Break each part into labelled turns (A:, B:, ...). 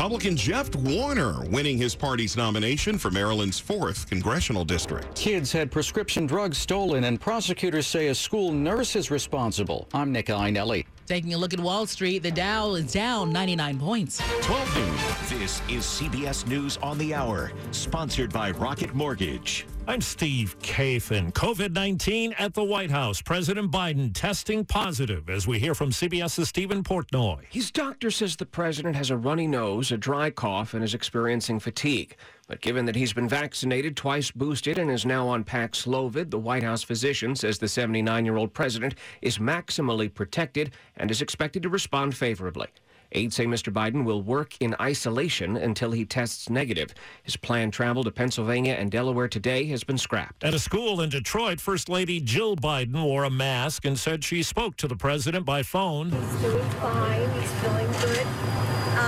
A: Republican Jeff Warner winning his party's nomination for Maryland's 4th congressional district.
B: Kids had prescription drugs stolen, and prosecutors say a school nurse is responsible. I'm Nick Iannelli.
C: Taking a look at Wall Street, the Dow is down 99 points.
A: 12 noon.
D: This is CBS News on the Hour, sponsored by Rocket Mortgage.
E: I'm Steve Kathan. COVID 19 at the White House. President Biden testing positive as we hear from CBS's Stephen Portnoy.
F: His doctor says the president has a runny nose, a dry cough, and is experiencing fatigue. But given that he's been vaccinated, twice boosted, and is now on Paxlovid, the White House physician says the 79 year old president is maximally protected and is expected to respond favorably. Aides say Mr. Biden will work in isolation until he tests negative. His planned travel to Pennsylvania and Delaware today has been scrapped.
E: At a school in Detroit, First Lady Jill Biden wore a mask and said she spoke to the president by phone.
G: He's doing fine. He's feeling good.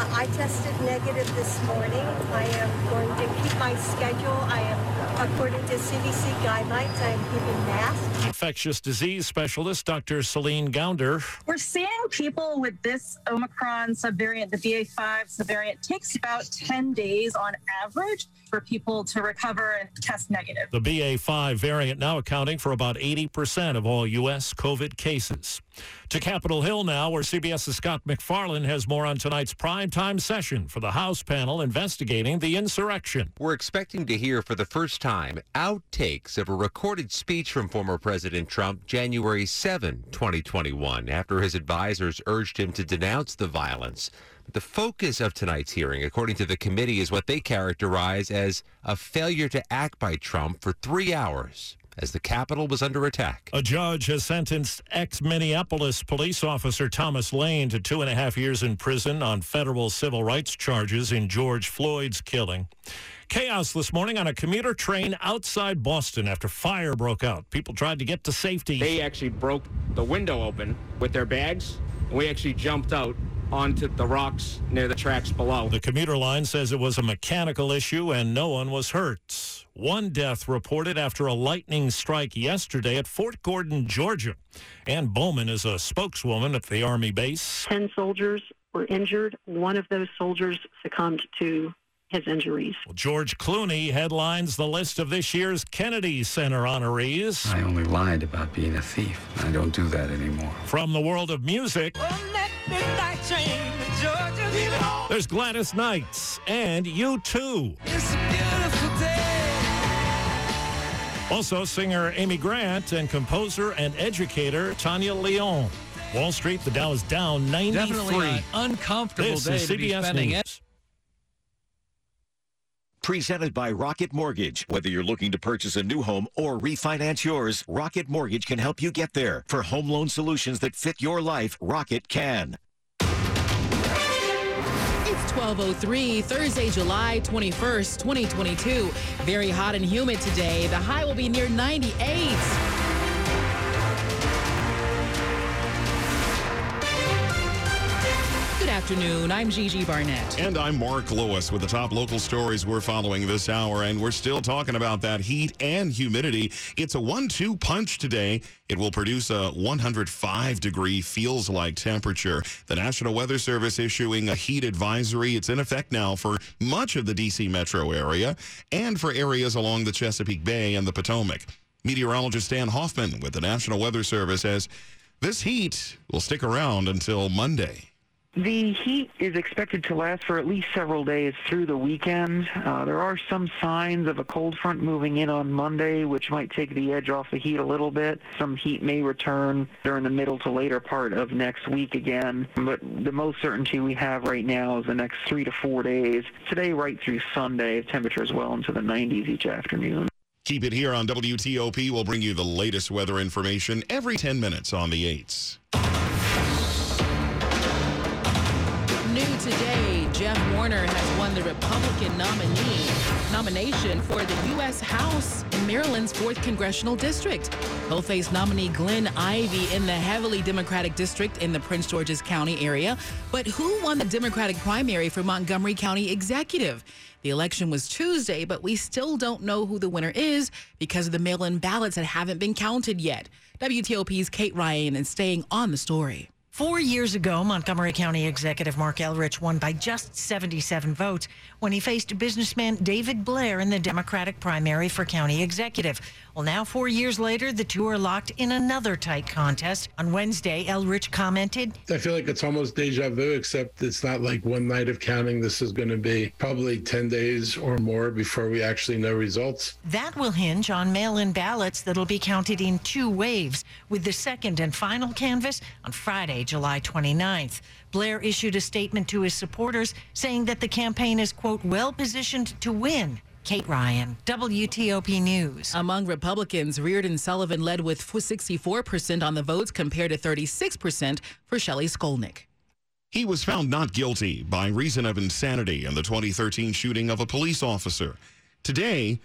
G: Uh, I tested negative this morning. I am going to keep my schedule. I am, according to CDC guidelines, I am keeping masks.
E: Infectious disease specialist Dr. Celine Gounder.
H: We're seeing people with this Omicron subvariant, the BA5 subvariant, takes about 10 days on average for people to recover and test negative.
E: The BA5 variant now accounting for about 80% of all U.S. COVID cases. To Capitol Hill now, where CBS's Scott MacFarlane has more on tonight's primetime session for the House panel investigating the insurrection.
I: We're expecting to hear for the first time outtakes of a recorded speech from former President Trump January 7, 2021, after his advisors urged him to denounce the violence. The focus of tonight's hearing, according to the committee, is what they characterize as a failure to act by Trump for three hours as the Capitol was under attack.
E: A judge has sentenced ex Minneapolis police officer Thomas Lane to two and a half years in prison on federal civil rights charges in George Floyd's killing. Chaos this morning on a commuter train outside Boston after fire broke out. People tried to get to safety.
J: They actually broke the window open with their bags. And we actually jumped out onto the rocks near the tracks below.
E: The commuter line says it was a mechanical issue and no one was hurt. One death reported after a lightning strike yesterday at Fort Gordon, Georgia. Ann Bowman is a spokeswoman at the Army base.
K: Ten soldiers were injured. One of those soldiers succumbed to his injuries.
E: Well, George Clooney headlines the list of this year's Kennedy Center honorees.
L: I only lied about being a thief. I don't do that anymore.
E: From the world of music. There's Gladys Knights and U2. Also, singer Amy Grant and composer and educator Tania León. Wall Street, the Dow is down 93.
M: Definitely an uncomfortable
E: this
M: day
E: is
M: to be
E: CBS
M: spending
E: News.
D: Presented by Rocket Mortgage. Whether you're looking to purchase a new home or refinance yours, Rocket Mortgage can help you get there. For home loan solutions that fit your life, Rocket can.
C: It's 1203, Thursday, July 21st, 2022. Very hot and humid today. The high will be near 98. Afternoon. I'm Gigi Barnett.
A: And I'm Mark Lewis with the top local stories we're following this hour. And we're still talking about that heat and humidity. It's a one two punch today. It will produce a 105 degree feels like temperature. The National Weather Service issuing a heat advisory. It's in effect now for much of the D.C. metro area and for areas along the Chesapeake Bay and the Potomac. Meteorologist Dan Hoffman with the National Weather Service says this heat will stick around until Monday.
N: The heat is expected to last for at least several days through the weekend. Uh, there are some signs of a cold front moving in on Monday, which might take the edge off the heat a little bit. Some heat may return during the middle to later part of next week again. But the most certainty we have right now is the next three to four days. Today, right through Sunday, temperatures well into the 90s each afternoon.
A: Keep it here on WTOP. We'll bring you the latest weather information every 10 minutes on the 8s.
C: Today, Jeff Warner has won the Republican nominee nomination for the U.S. House in Maryland's 4th Congressional District. He'll face nominee Glenn Ivey in the heavily Democratic district in the Prince George's County area. But who won the Democratic primary for Montgomery County Executive? The election was Tuesday, but we still don't know who the winner is because of the mail in ballots that haven't been counted yet. WTOP's Kate Ryan is staying on the story.
O: Four years ago, Montgomery County Executive Marc Elrich won by just 77 votes when he faced businessman David Blair in the Democratic primary for county executive. Well, now, four years later, the two are locked in another tight contest. On Wednesday, Elrich commented
P: I feel like it's almost deja vu, except it's not like one night of counting. This is going to be probably 10 days or more before we actually know results.
O: that will hinge on mail in ballots that'll be counted in two waves, with the second and final canvass on Friday, July 29th. Blair issued a statement to his supporters saying that the campaign is, quote, well positioned to win. Kate Ryan, WTOP News.
C: Among Republicans, Reardon Sullivan led with 64% on the votes compared to 36% for Shelley Skolnick.
A: He was found not guilty by reason of insanity in the 2013 shooting of a police officer. Today,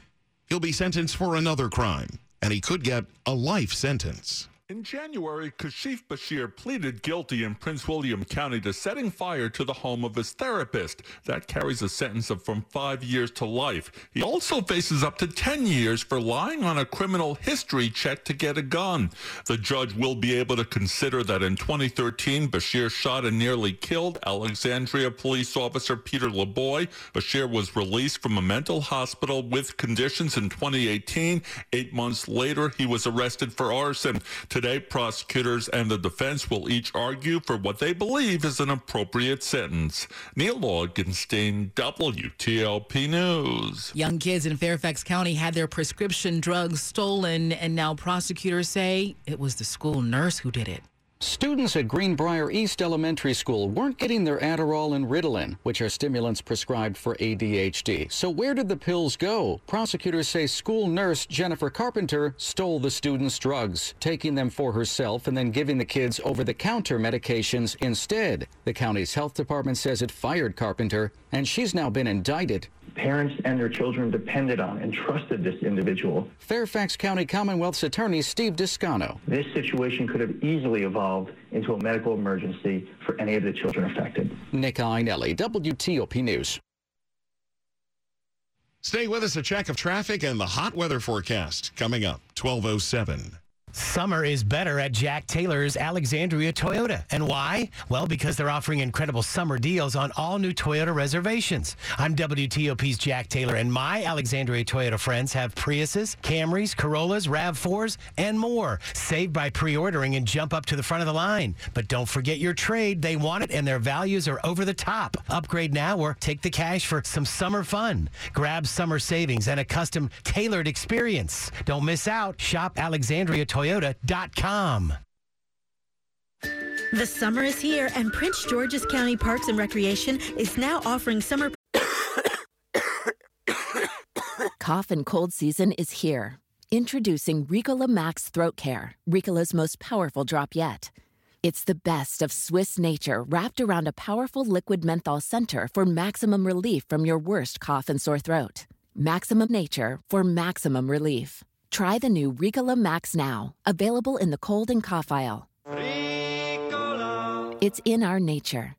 A: he'll be sentenced for another crime, and he could get a life sentence.
Q: In January, Kashif Bashir pleaded guilty in Prince William County to setting fire to the home of his therapist. That carries a sentence of from five years to life. He also faces up to 10 years for lying on a criminal history check to get a gun. The judge will be able to consider that in 2013, Bashir shot and nearly killed Alexandria police officer Peter Laboy. Bashir was released from a mental hospital with conditions in 2018. Eight months later, he was arrested for arson. Today, prosecutors and the defense will each argue for what they believe is an appropriate sentence. Neil Augenstein, WTOP News.
C: Young kids in Fairfax County had their prescription drugs stolen, and now prosecutors say it was the school nurse who did it.
B: Students at Greenbriar East Elementary School weren't getting their Adderall and Ritalin, which are stimulants prescribed for ADHD. So where did the pills go? Prosecutors say school nurse Jennifer Carpenter stole the students' drugs, taking them for herself and then giving the kids over-the-counter medications instead. The county's health department says it fired Carpenter, and she's now been indicted.
R: Parents and their children depended on and trusted this individual.
B: Fairfax County Commonwealth's attorney Steve Descano.
R: This situation could have easily evolved into a medical emergency for any of the children affected.
B: Nick Iannelli, WTOP News.
A: Stay with us. A check of traffic and the hot weather forecast coming up 1207.
S: Summer is better at Jack Taylor's Alexandria Toyota. And why? Well, because they're offering incredible summer deals on all new Toyota reservations. I'm WTOP's Jack Taylor, and my Alexandria Toyota friends have Priuses, Camrys, Corollas, RAV4s, and more. Save by pre ordering and jump up to the front of the line. But don't forget your trade. They want it, and their values are over the top. Upgrade now or take the cash for some summer fun. Grab summer savings and a custom tailored experience. Don't miss out. Shop Alexandria Toyota. Toyota.com.
T: The summer is here, and Prince George's County Parks and Recreation is now offering summer.
U: Cough and cold season is here. Introducing Ricola Max Throat Care, Ricola's most powerful drop yet. It's the best of Swiss nature wrapped around a powerful liquid menthol center for maximum relief from your worst cough and sore throat. Maximum nature for maximum relief. Try the new Ricola Max now, available in the cold and cough aisle. Ricola. It's in our nature.